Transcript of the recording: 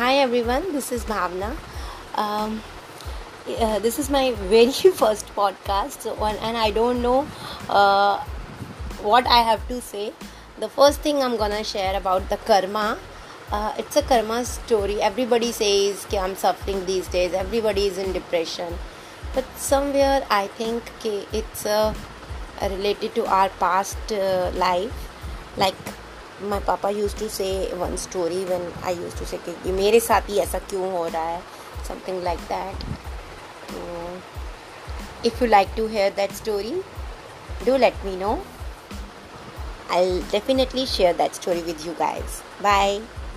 Hi everyone, this is Bhavna. Um, uh, this is my very first podcast, so, and I don't know uh, what I have to say. The first thing I'm gonna share about the karma. Uh, it's a karma story. Everybody says I'm suffering these days. Everybody is in depression, but somewhere I think it's uh, related to our past uh, life. Like my papa used to say one story one I used to say कि मेरे साथ ही ऐसा क्यों हो रहा है? Something like that if you like to hear that story do let me know I definitely share that story with you guys bye.